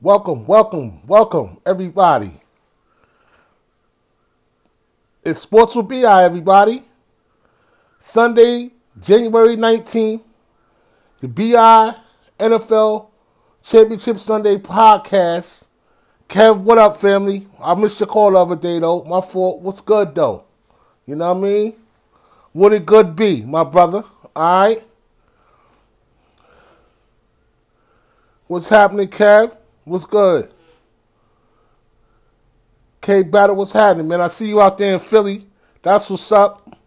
Welcome, welcome, welcome, everybody. It's Sports with BI, everybody. Sunday, January 19th, the BI NFL Championship Sunday podcast. Kev, what up, family? I missed your call the other day, though. My fault. What's good, though? You know what I mean? What it good be, my brother? All right? What's happening, Kev? What's good? K Battle, what's happening, man? I see you out there in Philly. That's what's up.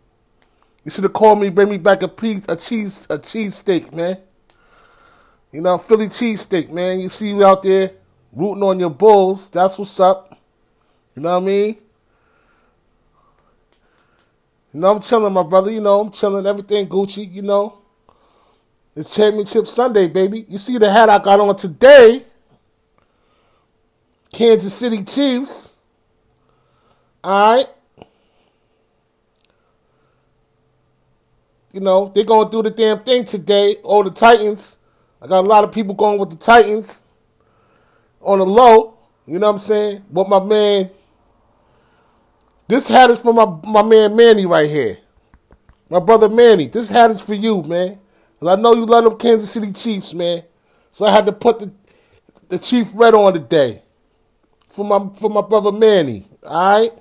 You should have called me, bring me back a piece, a cheese, a cheese steak, man. You know, Philly cheese steak, man. You see you out there rooting on your Bulls. That's what's up. You know what I mean? You know, I'm chilling, my brother. You know, I'm chilling. Everything Gucci, you know. It's Championship Sunday, baby. You see the hat I got on today. Kansas City Chiefs. All right. You know, they're going do the damn thing today. Oh, the Titans. I got a lot of people going with the Titans on the low. You know what I'm saying? But my man. This hat is for my, my man Manny right here. My brother Manny. This hat is for you, man. And I know you love them Kansas City Chiefs, man. So I had to put the the Chief red on today. For my for my brother Manny. Alright?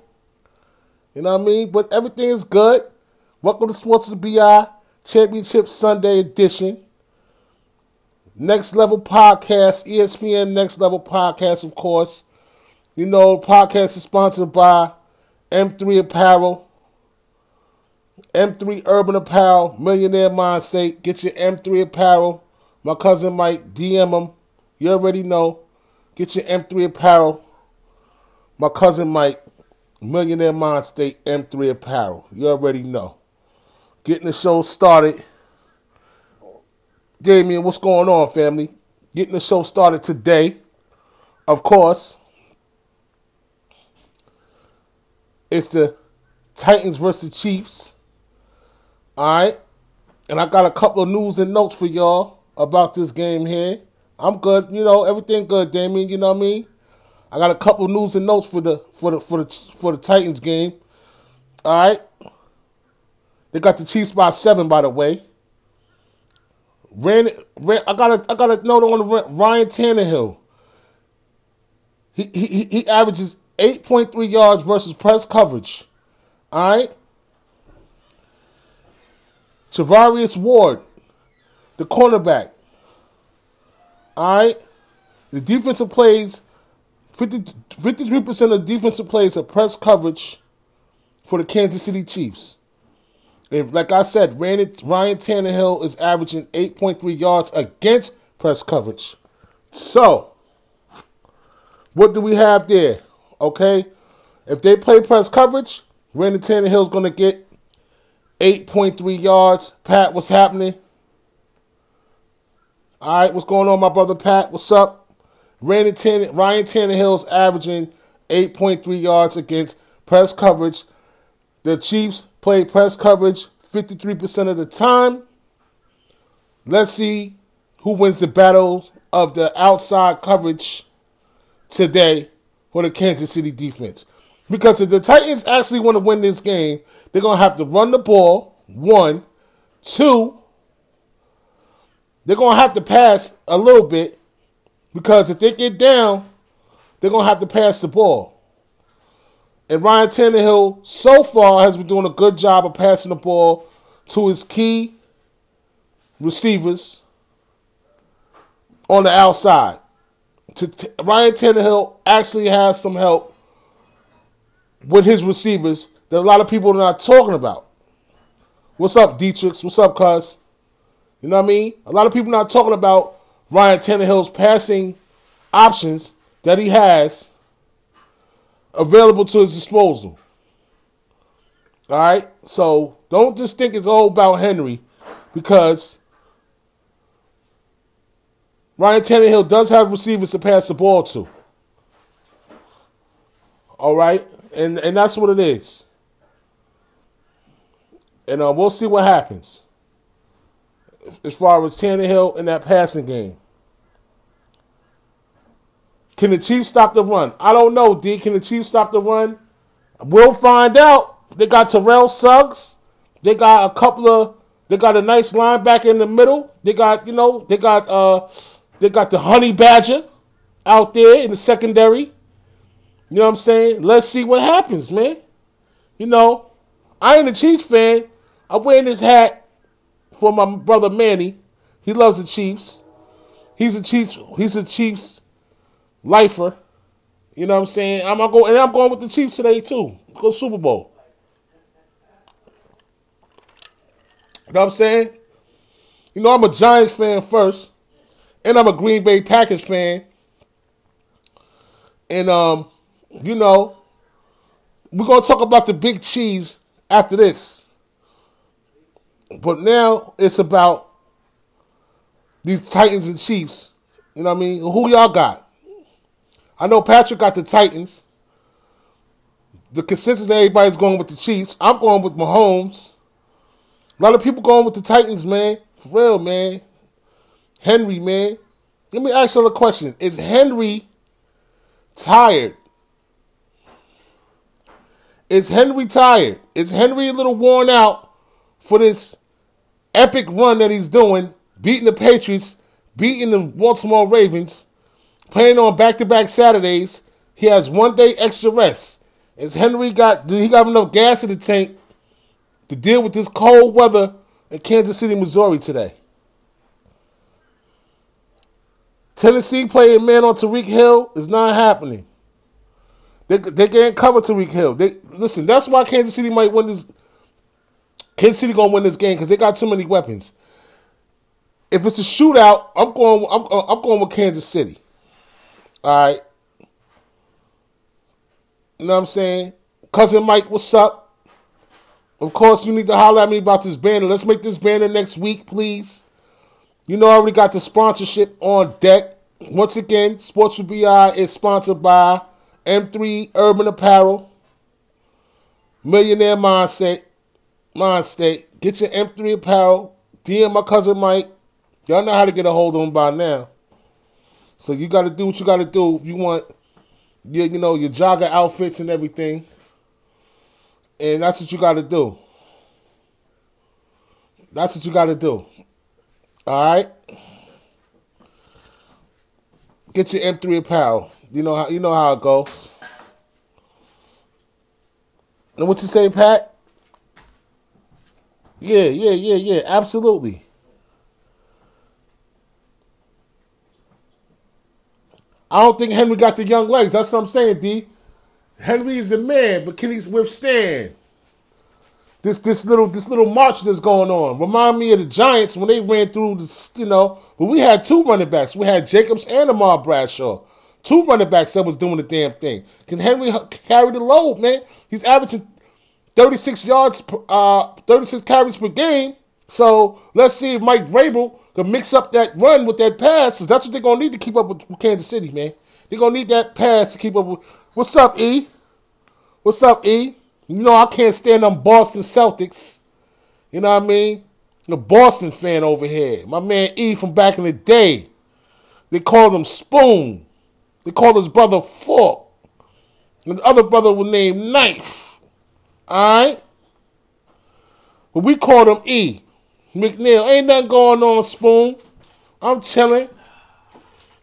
You know what I mean? But everything is good. Welcome to Sports of the BI Championship Sunday edition. Next Level Podcast, ESPN Next Level Podcast, of course. You know, podcast is sponsored by M3 Apparel, M3 Urban Apparel, Millionaire Mindset. Get your M3 Apparel. My cousin Mike, DM him. You already know. Get your M3 Apparel. My cousin Mike, Millionaire Mind State M3 Apparel. You already know getting the show started. Damien, what's going on, family? Getting the show started today. Of course, it's the Titans versus Chiefs. All right. And I got a couple of news and notes for y'all about this game here. I'm good, you know, everything good, Damien, you know what I mean? I got a couple news and notes for the for the for the for the Titans game. All right. They got the Chiefs by seven, by the way. Ran, ran I got a I got a note on Ryan Tannehill. He he he averages eight point three yards versus press coverage. All right. Charvarius Ward, the cornerback. All right. The defensive plays, 53% of defensive plays are press coverage for the Kansas City Chiefs. And like I said, Ryan Tannehill is averaging 8.3 yards against press coverage. So, what do we have there? Okay, if they play press coverage, Randy Tannehill is going to get 8.3 yards. Pat, what's happening? All right, what's going on, my brother Pat? What's up? Ryan Tannehill's averaging 8.3 yards against press coverage. The Chiefs play press coverage 53% of the time. Let's see who wins the battle of the outside coverage today for the Kansas City defense. Because if the Titans actually want to win this game, they're going to have to run the ball, one. Two, they're going to have to pass a little bit because if they get down, they're going to have to pass the ball. And Ryan Tannehill so far has been doing a good job of passing the ball to his key receivers on the outside. Ryan Tannehill actually has some help with his receivers that a lot of people are not talking about. What's up, Dietrichs? What's up, cuz? You know what I mean? A lot of people not talking about Ryan Tannehill's passing options that he has available to his disposal. All right? So don't just think it's all about Henry because Ryan Tannehill does have receivers to pass the ball to. All right? And and that's what it is. And uh, we'll see what happens as far as Tannehill in that passing game. Can the Chiefs stop the run? I don't know, D. Can the Chiefs stop the run? We'll find out. They got Terrell Suggs. They got a couple of. They got a nice linebacker in the middle. They got you know they got uh they got the Honey Badger out there in the secondary. You know what I'm saying? Let's see what happens, man. You know, I ain't a Chiefs fan. I'm wearing this hat for my brother Manny. He loves the Chiefs. He's a Chiefs. He's a Chiefs lifer. You know what I'm saying? I'm gonna go, and I'm going with the Chiefs today too. Go Super Bowl. You know what I'm saying? You know I'm a Giants fan first, and I'm a Green Bay Packers fan. And um, you know, we're gonna talk about the big cheese after this. But now it's about these Titans and Chiefs. You know what I mean? Who y'all got? I know Patrick got the Titans. The consensus that everybody's going with the Chiefs. I'm going with Mahomes. A lot of people going with the Titans, man. For real, man. Henry, man. Let me ask you a question. Is Henry tired? Is Henry tired? Is Henry a little worn out for this epic run that he's doing, beating the Patriots, beating the Baltimore Ravens, playing on back to back Saturdays. He has one day extra rest. Is Henry got he got enough gas in the tank to deal with this cold weather in Kansas City, Missouri today? Tennessee playing man on Tyreek Hill is not happening. They they can't cover Tyreek Hill. They listen. That's why Kansas City might win this. Kansas City gonna win this game because they got too many weapons. If it's a shootout, I'm going. I'm, I'm going with Kansas City. All right. You know what I'm saying? Cousin Mike, what's up? Of course, you need to holler at me about this banner. Let's make this banner next week, please. You know, I already got the sponsorship on deck. Once again, Sports with BI is sponsored by M3 Urban Apparel, Millionaire Mindset, Mindstate. Get your M3 Apparel. DM my cousin Mike. Y'all know how to get a hold of him by now. So you got to do what you got to do if you want your, you know, your jogger outfits and everything. And that's what you got to do. That's what you got to do. All right. Get your M3 apparel. You know how you know how it goes. And what you say, Pat? Yeah, yeah, yeah, yeah. Absolutely. I don't think Henry got the young legs. That's what I'm saying, D. Henry is the man, but can he withstand this this little this little march that's going on? Remind me of the Giants when they ran through the you know. But we had two running backs. We had Jacobs and Ahmad Bradshaw. Two running backs that was doing the damn thing. Can Henry carry the load, man? He's averaging 36 yards, per, uh, 36 carries per game. So let's see if Mike Vrabel to mix up that run with that pass. Cause that's what they're gonna need to keep up with Kansas City, man. They're gonna need that pass to keep up with. What's up, E? What's up, E? You know I can't stand them Boston Celtics. You know what I mean? The Boston fan over here. My man E from back in the day. They called him Spoon. They called his brother Fork. And the other brother was named Knife. Alright? But we called him E. McNeil, ain't nothing going on, Spoon. I'm chilling.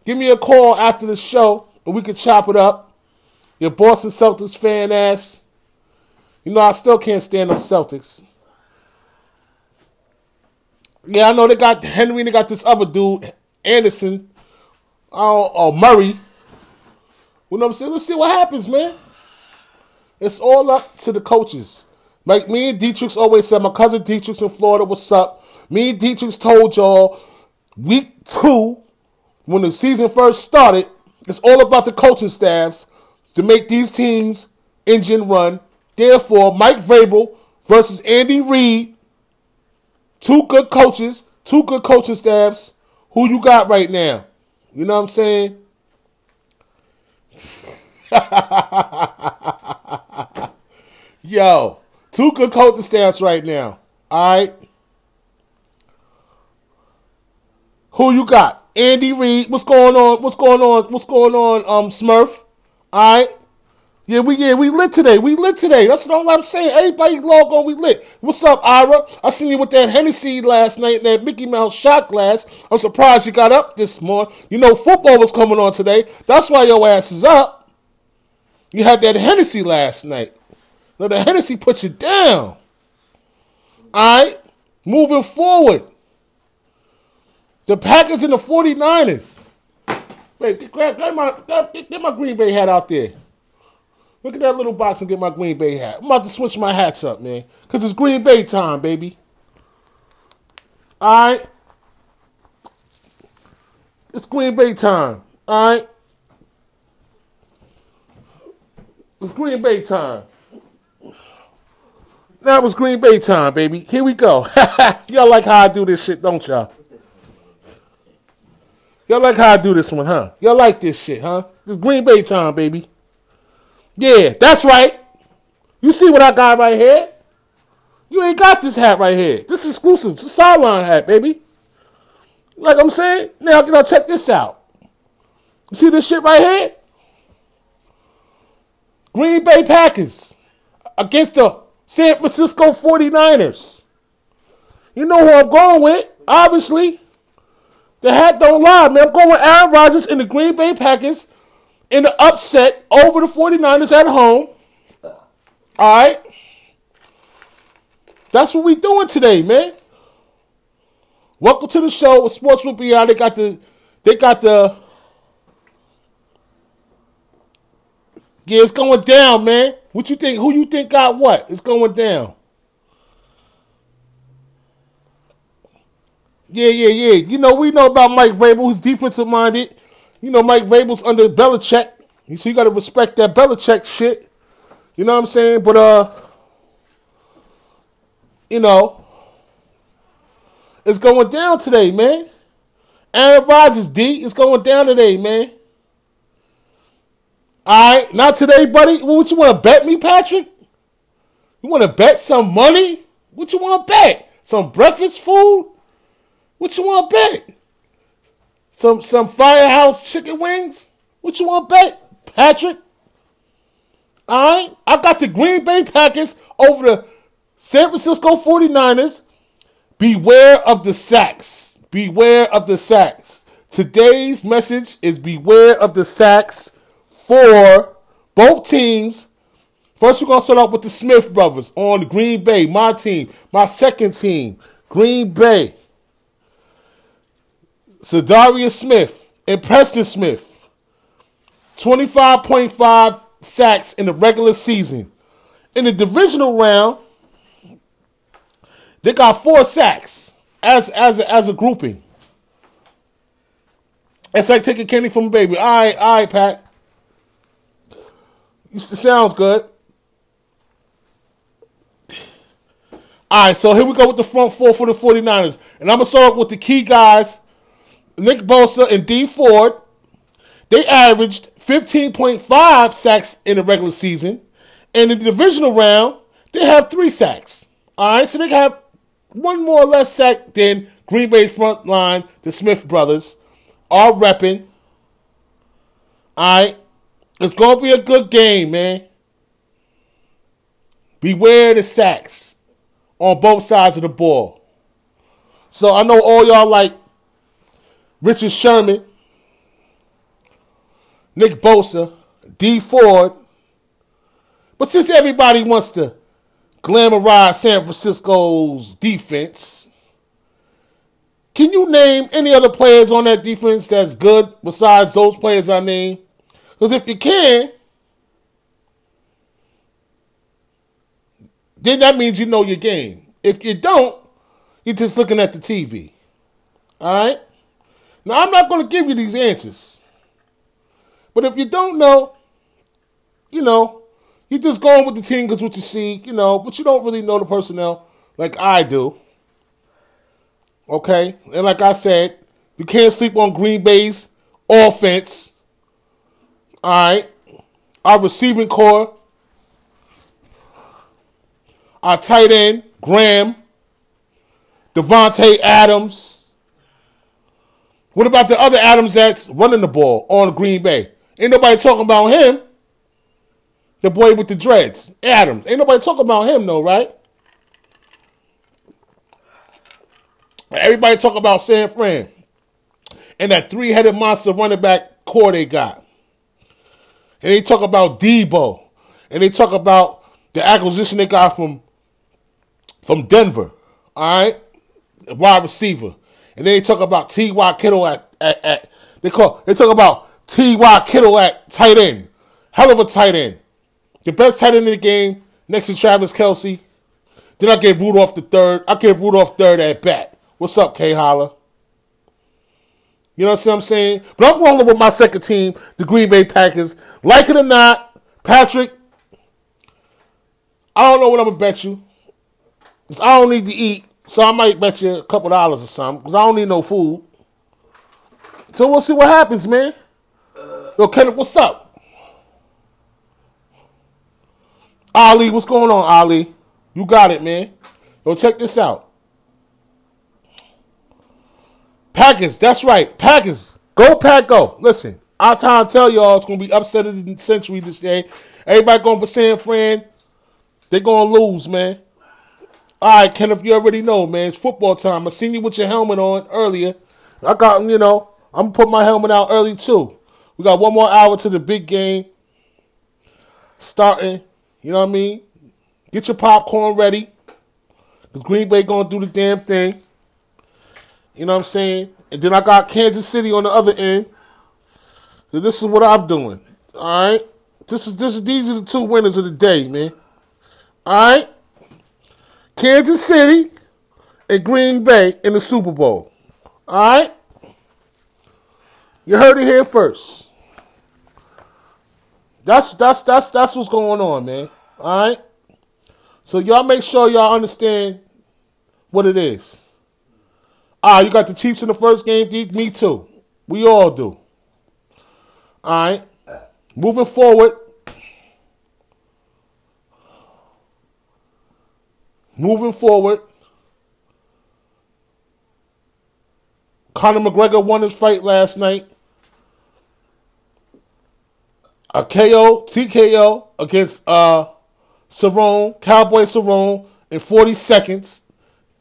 Give me a call after the show and we can chop it up. Your Boston Celtics fan ass. You know, I still can't stand them Celtics. Yeah, I know they got Henry they got this other dude, Anderson, oh, or Murray. You know what I'm saying? Let's see what happens, man. It's all up to the coaches. Like me and Dietrich always said, my cousin Dietrich in Florida, what's up? Me and Dietrich told y'all week two, when the season first started, it's all about the coaching staffs to make these teams engine run. Therefore, Mike Vrabel versus Andy Reid, two good coaches, two good coaching staffs. Who you got right now? You know what I'm saying? Yo, two good coaching staffs right now. All right. Who you got? Andy Reid. What's going on? What's going on? What's going on, um, Smurf? All right. Yeah, we yeah we lit today. We lit today. That's all I'm saying. Everybody log on. We lit. What's up, Ira? I seen you with that Hennessy last night, that Mickey Mouse shot glass. I'm surprised you got up this morning. You know football was coming on today. That's why your ass is up. You had that Hennessy last night. Now the Hennessy put you down. All right, moving forward. The Packers and the 49ers. Wait, grab, grab my, grab, get my Green Bay hat out there. Look at that little box and get my Green Bay hat. I'm about to switch my hats up, man. Because it's Green Bay time, baby. All right? It's Green Bay time. All right? It's Green Bay time. That was Green Bay time, baby. Here we go. y'all like how I do this shit, don't y'all? Y'all like how I do this one, huh? Y'all like this shit, huh? It's Green Bay time, baby. Yeah, that's right. You see what I got right here? You ain't got this hat right here. This is exclusive. It's a sideline hat, baby. Like I'm saying? Now, now check this out. You see this shit right here? Green Bay Packers against the San Francisco 49ers. You know who I'm going with, obviously. The hat don't lie, man. I'm going with Aaron Rodgers and the Green Bay Packers in the upset over the 49ers at home. All right. That's what we doing today, man. Welcome to the show with Sports with BR. They got the they got the Yeah, it's going down, man. What you think? Who you think got what? It's going down. Yeah, yeah, yeah. You know, we know about Mike Vrabel, who's defensive minded. You know, Mike Vrabel's under Belichick. So you got to respect that Belichick shit. You know what I'm saying? But, uh, you know, it's going down today, man. Aaron Rodgers, D, it's going down today, man. All right, not today, buddy. What you want to bet me, Patrick? You want to bet some money? What you want to bet? Some breakfast food? What you want to bet? Some some firehouse chicken wings? What you want to bet, Patrick? All right, I got the Green Bay Packers over the San Francisco 49ers. Beware of the sacks. Beware of the sacks. Today's message is beware of the sacks for both teams. First, we're going to start off with the Smith brothers on Green Bay, my team, my second team, Green Bay. Za'Darius Smith and Preston Smith. 25.5 sacks in the regular season. In the divisional round, they got four sacks as as a, as a grouping. It's like taking candy from a baby. All right, all right, Pat. It sounds good. All right, so here we go with the front four for the 49ers. And I'm going to start with the key guys Nick Bosa and Dee Ford, they averaged 15.5 sacks in the regular season. And in the divisional round, they have three sacks. All right, so they have one more or less sack than Green Bay front line, the Smith brothers, are repping. All right, it's going to be a good game, man. Beware the sacks on both sides of the ball. So I know all y'all like Richard Sherman, Nick Bosa, Dee Ford. But since everybody wants to glamorize San Francisco's defense, can you name any other players on that defense that's good besides those players I named? Because if you can, then that means you know your game. If you don't, you're just looking at the TV. All right? Now, I'm not going to give you these answers. But if you don't know, you know, you're just going with the because what you see, you know, but you don't really know the personnel like I do. Okay? And like I said, you can't sleep on Green Bay's offense. All right? Our receiving core, our tight end, Graham, Davante Adams, What about the other Adams that's running the ball on Green Bay? Ain't nobody talking about him. The boy with the dreads, Adams. Ain't nobody talking about him though, right? Everybody talk about San Fran and that three-headed monster running back core they got. And they talk about Deebo. And they talk about the acquisition they got from from Denver. All right? Wide receiver. And they talk about T.Y. Kittle at, at, at they call they talk about T.Y. Kittle at tight end. Hell of a tight end. The best tight end in the game next to Travis Kelce. Then I gave Rudolph the third. I gave Rudolph third at bat. What's up, K Holler? You know what I'm saying? But I'm rolling with my second team, the Green Bay Packers. Like it or not, Patrick, I don't know what I'm gonna bet you. I don't need to eat, so I might bet you a couple dollars or something. Cause I don't need no food. So we'll see what happens, man. Yo, Kenneth, what's up? Ali, what's going on, Ali? You got it, man. Yo, check this out. Packers, that's right. Packers. Go Pack Go. Listen, I'm trying to tell y'all it's gonna be upset of the century this day. Everybody going for San Fran. They're gonna lose, man. All right, Kenneth, you already know, man. It's football time. I seen you with your helmet on earlier. I got, you know, I'm gonna put my helmet out early too. We got one more hour to the big game starting. You know what I mean? Get your popcorn ready. The Green Bay gonna do the damn thing. You know what I'm saying? And then I got Kansas City on the other end. So this is what I'm doing. All right. This is this is these are the two winners of the day, man. All right. Kansas City and Green Bay in the Super Bowl. All right. You heard it here first. That's that's that's that's what's going on, man. All right. So y'all make sure y'all understand what it is. Ah, you got the Chiefs in the first game. Me too. We all do. All right. Moving forward. Moving forward. Conor McGregor won his fight last night. A KO, TKO against uh Cerrone, Cowboy Cerrone in 40 seconds.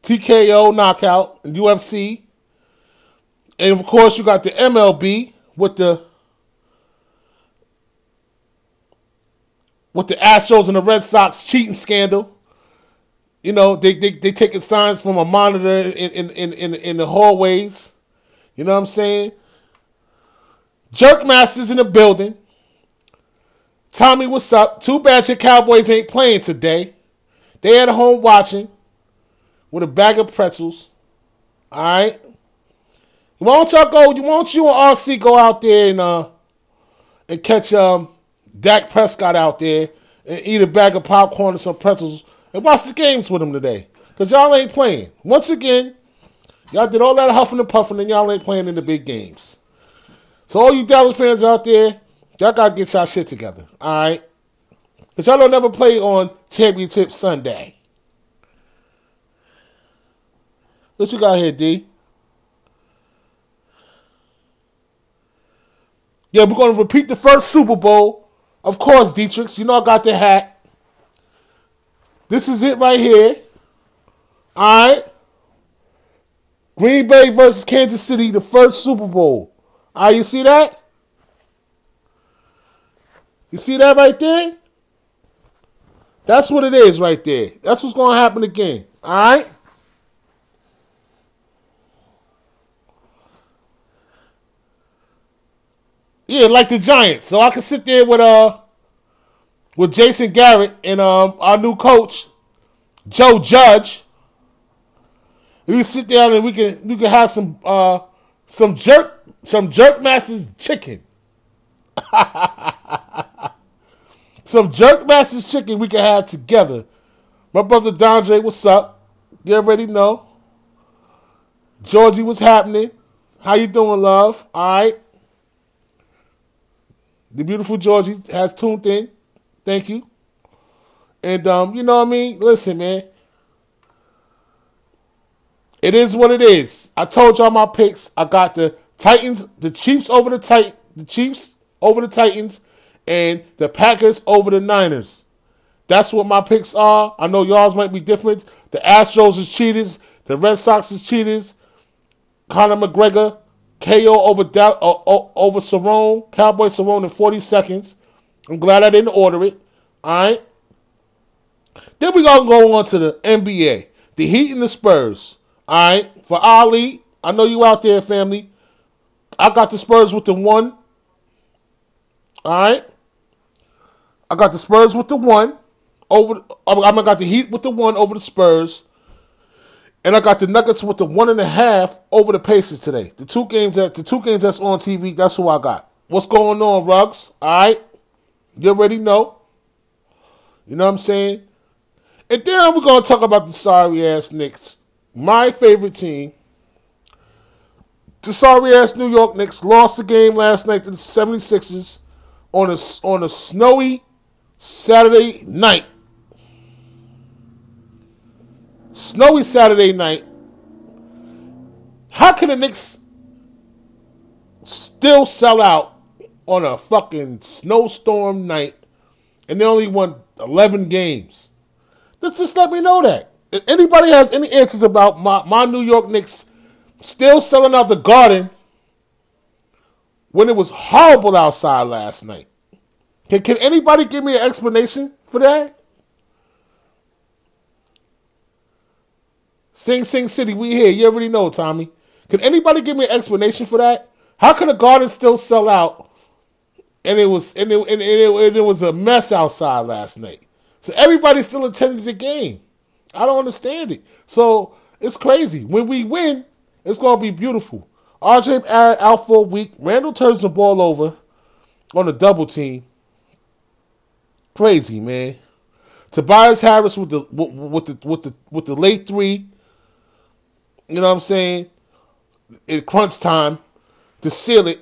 TKO knockout in UFC. And of course, you got the MLB with the with the Astros and the Red Sox cheating scandal. You know, they they they taking signs from a monitor in in in in, the hallways. You know what I'm saying? Jerk Masters in the building. Tommy, what's up? Too bad your Cowboys ain't playing today. They at home watching with a bag of pretzels. All right. Why don't y'all go? Why don't you and RC go out there and uh and catch um Dak Prescott out there and eat a bag of popcorn and some pretzels and watch the games with him today? Cause y'all ain't playing. Once again, y'all did all that huffing and puffing and y'all ain't playing in the big games. So all you Dallas fans out there, y'all gotta get y'all shit together. All right. Cause y'all don't never play on Championship Sunday. What you got here, D? Yeah, we're to repeat the first Super Bowl. Of course, Dietrich. You know I got the hat. This is it right here. All right. Green Bay versus Kansas City, the first Super Bowl. All right, you see that? You see that right there? That's what it is right there. That's what's going to happen again. All right? Yeah, like the Giants. So I can sit there with uh with Jason Garrett and um our new coach, Joe Judge. We sit down and we can we can have some uh some jerk some jerk masters chicken. some jerk masters chicken we can have together. My brother Dondre, what's up? You already know. Georgie, what's happening? How you doing, love? All right. The beautiful Georgie has tuned in. Thank you. And um, you know what I mean? Listen, man. It is what it is. I told y'all my picks. I got the Titans, the Chiefs over the Tit, the Chiefs over the Titans, and the Packers over the Niners. That's what my picks are. I know y'all's might be different. The Astros is cheaters. The Red Sox is cheaters. Conor McGregor, KO over da- uh, over Cerrone, Cowboy Cerrone in 40 seconds. I'm glad I didn't order it. All right. Then we're gonna go on to the NBA, the Heat and the Spurs. All right, for Ali, I know you out there, family. I got the Spurs with the one. All right, I got the Spurs with the one over. I'm got the Heat with the one over the Spurs, and I got the Nuggets with the one and a half over the Pacers today. The two games that the two games that's on TV. That's who I got. What's going on, Rugs? All right, you already know. You know what I'm saying? And then we're gonna talk about the sorry ass Knicks, my favorite team. The sorry ass New York Knicks lost the game last night to the 76ers on a on a snowy Saturday night. Snowy Saturday night. How can the Knicks still sell out on a fucking snowstorm night and they only won 11 games? Let's just let me know that. If anybody has any answers about my, my New York Knicks still selling out the garden when it was horrible outside last night. Can, can anybody give me an explanation for that? Sing Sing City, we here. You already know, Tommy. Can anybody give me an explanation for that? How can a garden still sell out? And it was and it, and it, and it was a mess outside last night. So everybody still attended the game. I don't understand it. So it's crazy. When we win, it's gonna be beautiful. RJ out for a week. Randle turns the ball over on a double team. Crazy man. Tobias Harris with the with the with the with the late three you know what I'm saying, in crunch time to seal it.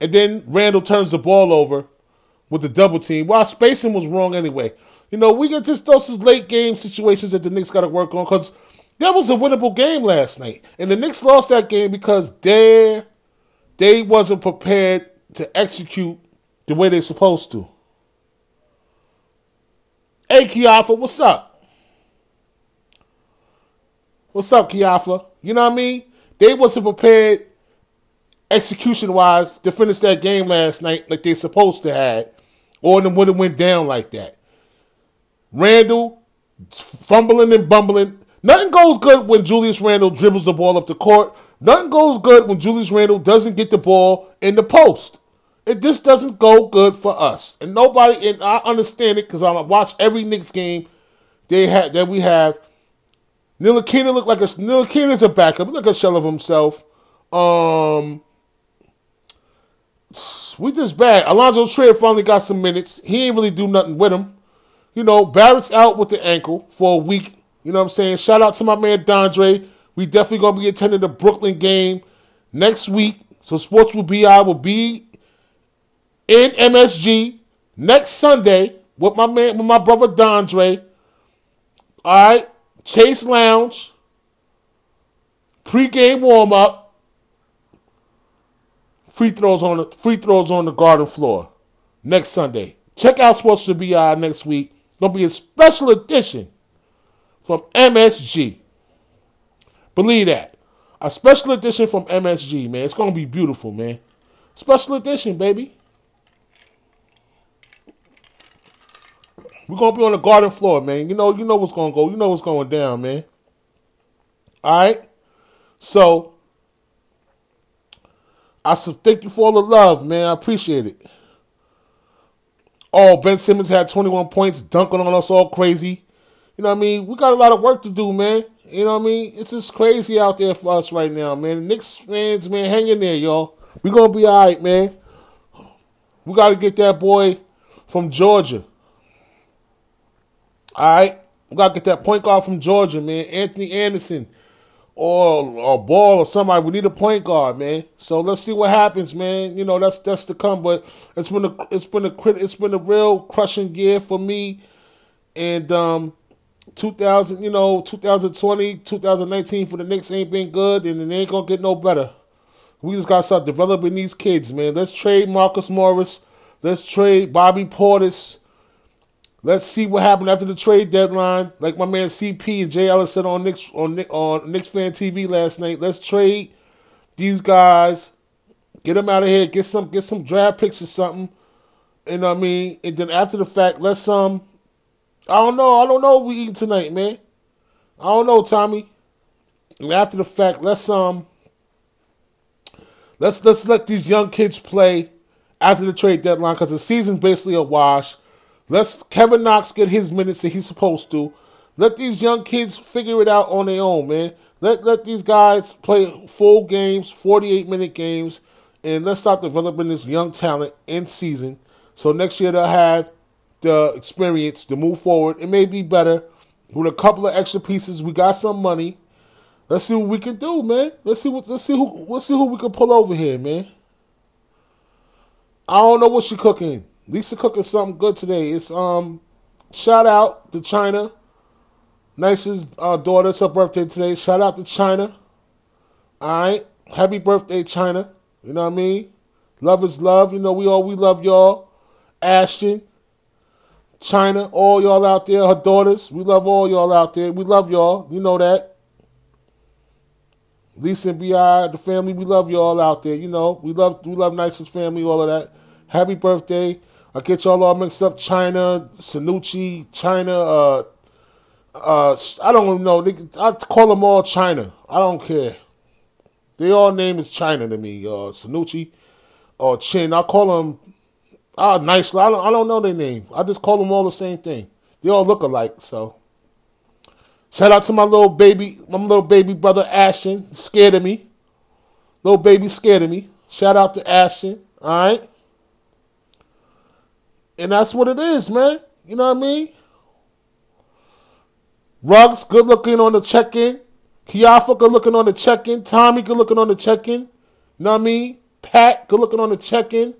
And then Randle turns the ball over with the double team. While spacing was wrong anyway. You know, we get this those late game situations that the Knicks got to work on because that was a winnable game last night, and the Knicks lost that game because they they wasn't prepared to execute the way they're supposed to. Hey, Kiafa, what's up? What's up, Kiafa? You know what I mean? They wasn't prepared execution wise to finish that game last night like they supposed to have, or it would have went down like that. Randall fumbling and bumbling. Nothing goes good when Julius Randle dribbles the ball up the court. Nothing goes good when Julius Randle doesn't get the ball in the post. It just doesn't go good for us. And nobody, and I understand it because I watch every Knicks game they had that we have Ntilikina looked like a Ntilikina's a backup. Look a shell of himself. Um, we just bad. Allonzo Trier finally got some minutes. He ain't really do nothing with him. You know, Barrett's out with the ankle for a week. You know what I'm saying? Shout out to my man Dondre. We definitely gonna be attending the Brooklyn game next week. So Sports will be I will be in MSG next Sunday with my man with my brother Dondre. All right. Chase Lounge, pregame warm up, free throws on the free throws on the garden floor next Sunday. Check out Sports to BI next week. Gonna be a special edition from MSG. Believe that. A special edition from MSG, man. It's gonna be beautiful, man. Special edition, baby. We're gonna be on the garden floor, man. You know, you know what's gonna go. You know what's going down, man. All right. So I said, thank you for all the love, man. I appreciate it. Oh, Ben Simmons had 21 points, dunking on us all crazy. You know what I mean? We got a lot of work to do, man. You know what I mean? It's just crazy out there for us right now, man. Knicks fans, man, hang in there, y'all. We're gonna be all right, man. We gotta get that boy from Georgia. All right, we gotta get that point guard from Georgia, man, Anthony Anderson, or a Ball or somebody. We need a point guard, man. So let's see what happens, man. You know that's that's to come, but it's been a it's been a it's been a real crushing year for me, and um. 2000, you know, 2020, 2019 for the Knicks ain't been good, and it ain't gonna get no better. We just gotta start developing these kids, man. Let's trade Marcus Morris. Let's trade Bobby Portis. Let's see what happened after the trade deadline. Like my man CP and Jay Ellis said on Knicks on on Knicks fan TV last night. Let's trade these guys. Get them out of here. Get some get some draft picks or something. You know what I mean, and then after the fact, let's um, I don't know, I don't know what we eating tonight, man. I don't know, Tommy. And after the fact, let's um, let's let's let these young kids play after the trade deadline because the season's basically a wash. Let's Kevin Knox get his minutes that he's supposed to. Let these young kids figure it out on their own, man. Let let these guys play full games, 48 minute games, and let's start developing this young talent in season. So next year they'll have the experience to move forward. It may be better with a couple of extra pieces. We got some money. Let's see what we can do, man. Let's see what let's see who let's see who we can pull over here, man. I don't know what she cooking. Lisa cooking something good today. It's um shout out to China. Nice's uh, daughter, it's her birthday today. Shout out to China. Alright. Happy birthday, China. You know what I mean? Love is love. You know, we all we love y'all. Ashton, China, all y'all out there, her daughters. We love all y'all out there. We love y'all. You know that. Lisa and Bi, the family, we love y'all out there. You know, we love we love Nice's family, all of that. Happy birthday. I get y'all all mixed up. China, Sanucci, China, uh, uh, I don't even know. They, I call them all China. I don't care. They all name is China to me. Uh, Sanucci or Chin. I call them ah nicely. I don't, I don't know their name. I just call them all the same thing. They all look alike. So shout out to my little baby, my little baby brother Ashton. Scared of me. Little baby scared of me. Shout out to Ashton. All right. And that's what it is, man. You know what I mean? Ruggs, good looking on the check in. Kiafa, good looking on the check in. Tommy, good looking on the check in. You know what I mean? Pat, good looking on the check in.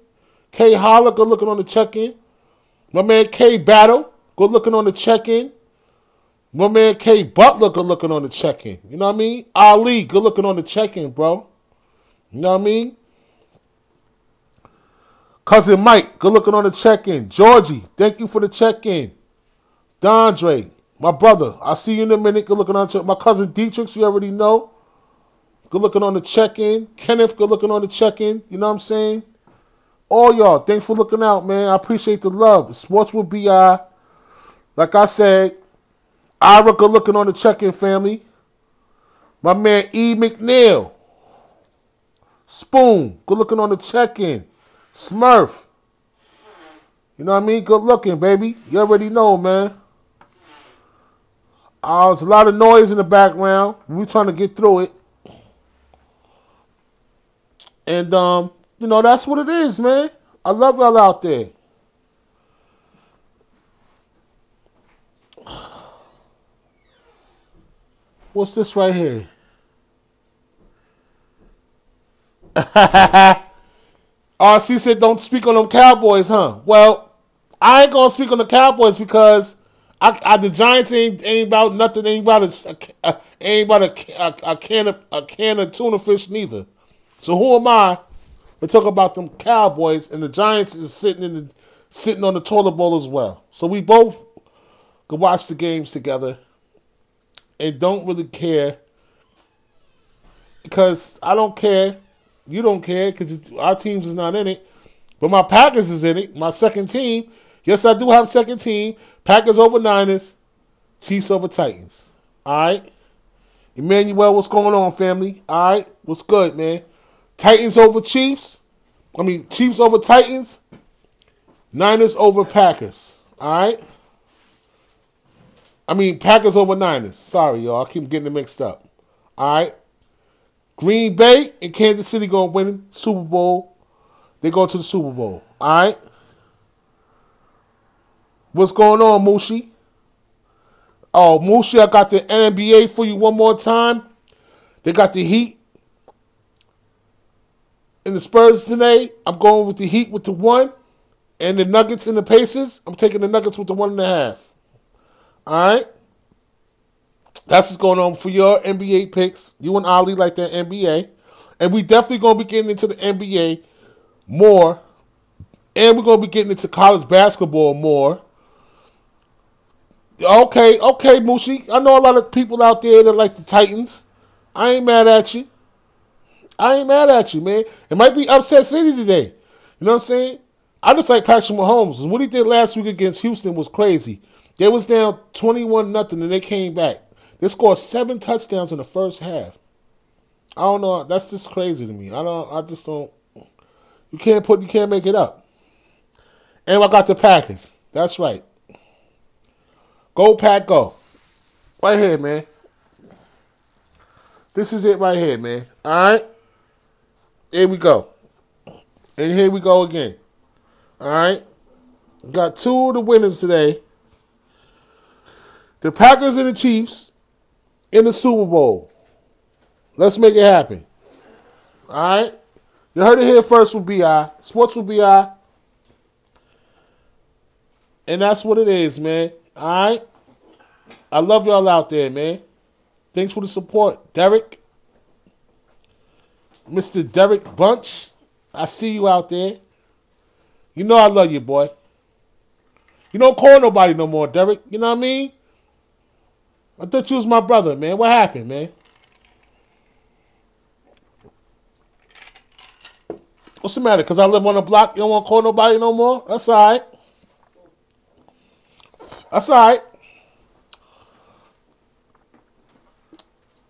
K Holler, good looking on the check in. My man K Battle, good looking on the check in. My man K Butler, good looking on the check in. You know what I mean? Ali, good looking on the check in, bro. You know what I mean? Cousin Mike, good looking on the check in. Georgie, thank you for the check in. Dondre, my brother, I'll see you in a minute. Good looking on the check. My cousin Dietrich, you already know. Good looking on the check in. Kenneth, good looking on the check in. You know what I'm saying? All y'all, thanks for looking out, man. I appreciate the love. Sports with BI. Like I said, Ira, good looking on the check in family. My man E. McNeil. Spoon, good looking on the check in. Smurf. You know what I mean? Good looking, baby. You already know, man. Uh, there's a lot of noise in the background. We're trying to get through it. And, um, you know, that's what it is, man. I love y'all out there. What's this right here? RC said, "Don't speak on them Cowboys, huh?" Well, I ain't gonna speak on the Cowboys because I, I the Giants ain't, ain't about nothing. Ain't about a, a ain't about a, a, a, can of a can of tuna fish neither. So who am I to talk about them Cowboys? And the Giants is sitting in the sitting on the toilet bowl as well. So we both could watch the games together and don't really care because I don't care you don't care because our teams is not in it. But my Packers is in it. My second team. Yes, I do have second team. Packers over Niners. Chiefs over Titans. All right. Emmanuel, what's going on, family? All right. What's good, man? Titans over Chiefs. I mean, Chiefs over Titans. Niners over Packers. All right. I mean, Packers over Niners. Sorry, y'all. I keep getting it mixed up. All right. Green Bay and Kansas City to win Super Bowl. They go to the Super Bowl. All right. What's going on, Mushi? Oh, Mushi, I got the NBA for you one more time. They got the Heat and the Spurs today. I'm going with the Heat with the one, and the Nuggets and the Pacers. I'm taking the Nuggets with the one and a half. All right. That's what's going on for your NBA picks. You and Ali like that NBA. And we definitely gonna be getting into the NBA more. And we're gonna be getting into college basketball more. Okay, okay, Mushi. I know a lot of people out there that like the Titans. I ain't mad at you. I ain't mad at you, man. It might be upset city today. You know what I'm saying? I just like Patrick Mahomes. What he did last week against Houston was crazy. They was down 21 nothing and they came back. They scored seven touchdowns in the first half. I don't know. That's just crazy to me. I don't. I just don't. You can't put. You can't make it up. And I got the Packers. That's right. Go Pack, go. Right here, man. This is it right here, man. All right. Here we go. And here we go again. All right. Got two of the winners today. The Packers and the Chiefs in the Super Bowl. Let's make it happen. All right. You heard it here first with BI. Sports with BI. And that's what it is, man. All right. I love y'all out there, man. Thanks for the support, Derek. Mr. Derek Bunch. I see you out there. You know I love you, boy. You don't call nobody no more, Derek. You know what I mean? I thought you was my brother, man. What happened, man? What's the matter? Because I live on a block, you don't want to call nobody no more? That's all right. That's all right.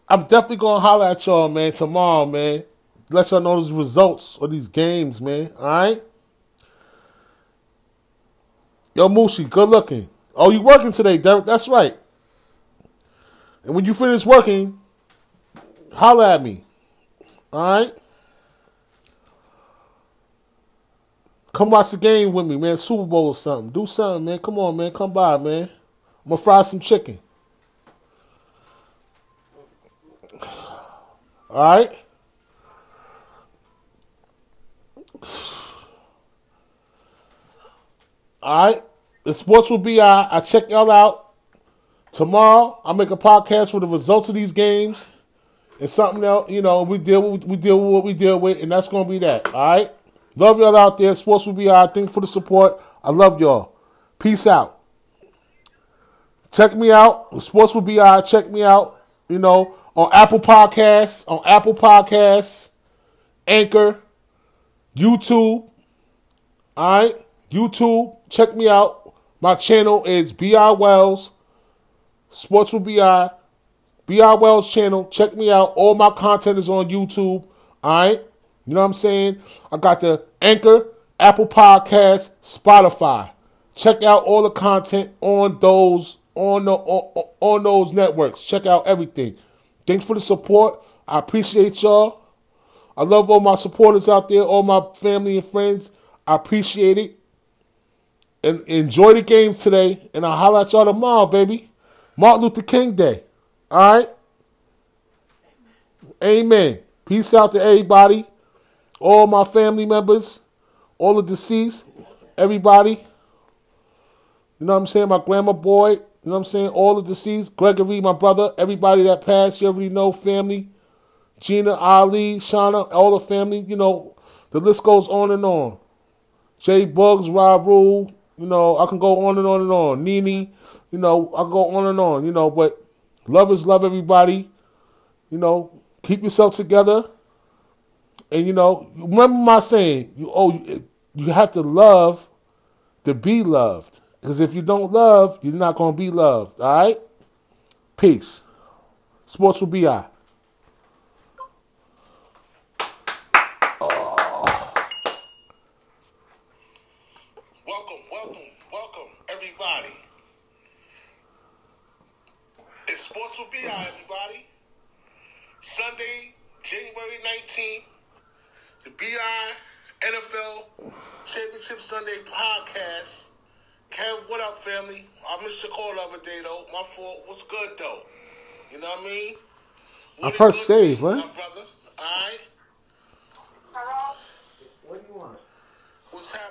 I'm definitely going to holler at y'all, man, tomorrow, man. Let y'all know the results of these games, man. All right? Yo, Mushi, good looking. Oh, you working today, Derek? That's right. And when you finish working, holla at me. All right? Come watch the game with me, man. Super Bowl or something. Do something, man. Come on, man. Come by, man. I'm gonna fry some chicken. All right. All right. The sports will be. Uh, I check y'all out tomorrow. I'll make a podcast with the results of these games and something else. You know, we deal with we deal with what we deal with, and that's gonna be that. All right. Love y'all out there. Sports will be right. Thanks for the support. I love y'all. Peace out. Check me out. Sports will be right. Check me out. You know, on Apple Podcasts, on Apple Podcasts, Anchor, YouTube. All right. YouTube. Check me out. My channel is BI Wells. Sports with BI, BI Wells channel. Check me out. All my content is on YouTube. All right. You know what I'm saying? I got the Anchor, Apple Podcasts, Spotify. Check out all the content on those on the on, on those networks. Check out everything. Thanks for the support. I appreciate y'all. I love all my supporters out there, all my family and friends. I appreciate it. And enjoy the games today. And I'll holler at y'all tomorrow, baby. Martin Luther King Day. All right? Amen. Peace out to everybody all my family members, all the deceased, everybody. You know what I'm saying? My grandma boy, you know what I'm saying? All the deceased, Gregory, my brother, everybody that passed, you already know, family. Gina, Ali, Shauna, all the family, you know, the list goes on and on. Jay Bugs, Rob Rule, you know, I can go on and on and on. Nene, you know, I go on and on, you know, but love is love, everybody. You know, keep yourself together. And you know, remember my saying, you oh you have to love to be loved. Because if you don't love, you're not gonna be loved. All right? Peace. Sports with BI. Welcome, welcome, welcome, everybody. It's Sports with BI, everybody. Sunday, January 19th. The BI NFL Championship Sunday podcast. Kev, what up, family? I missed your call the other day, though. My fault. What's good, though? You know what I mean? What I pressed save, right? My brother. All right? Hello? What do you want? What's happening?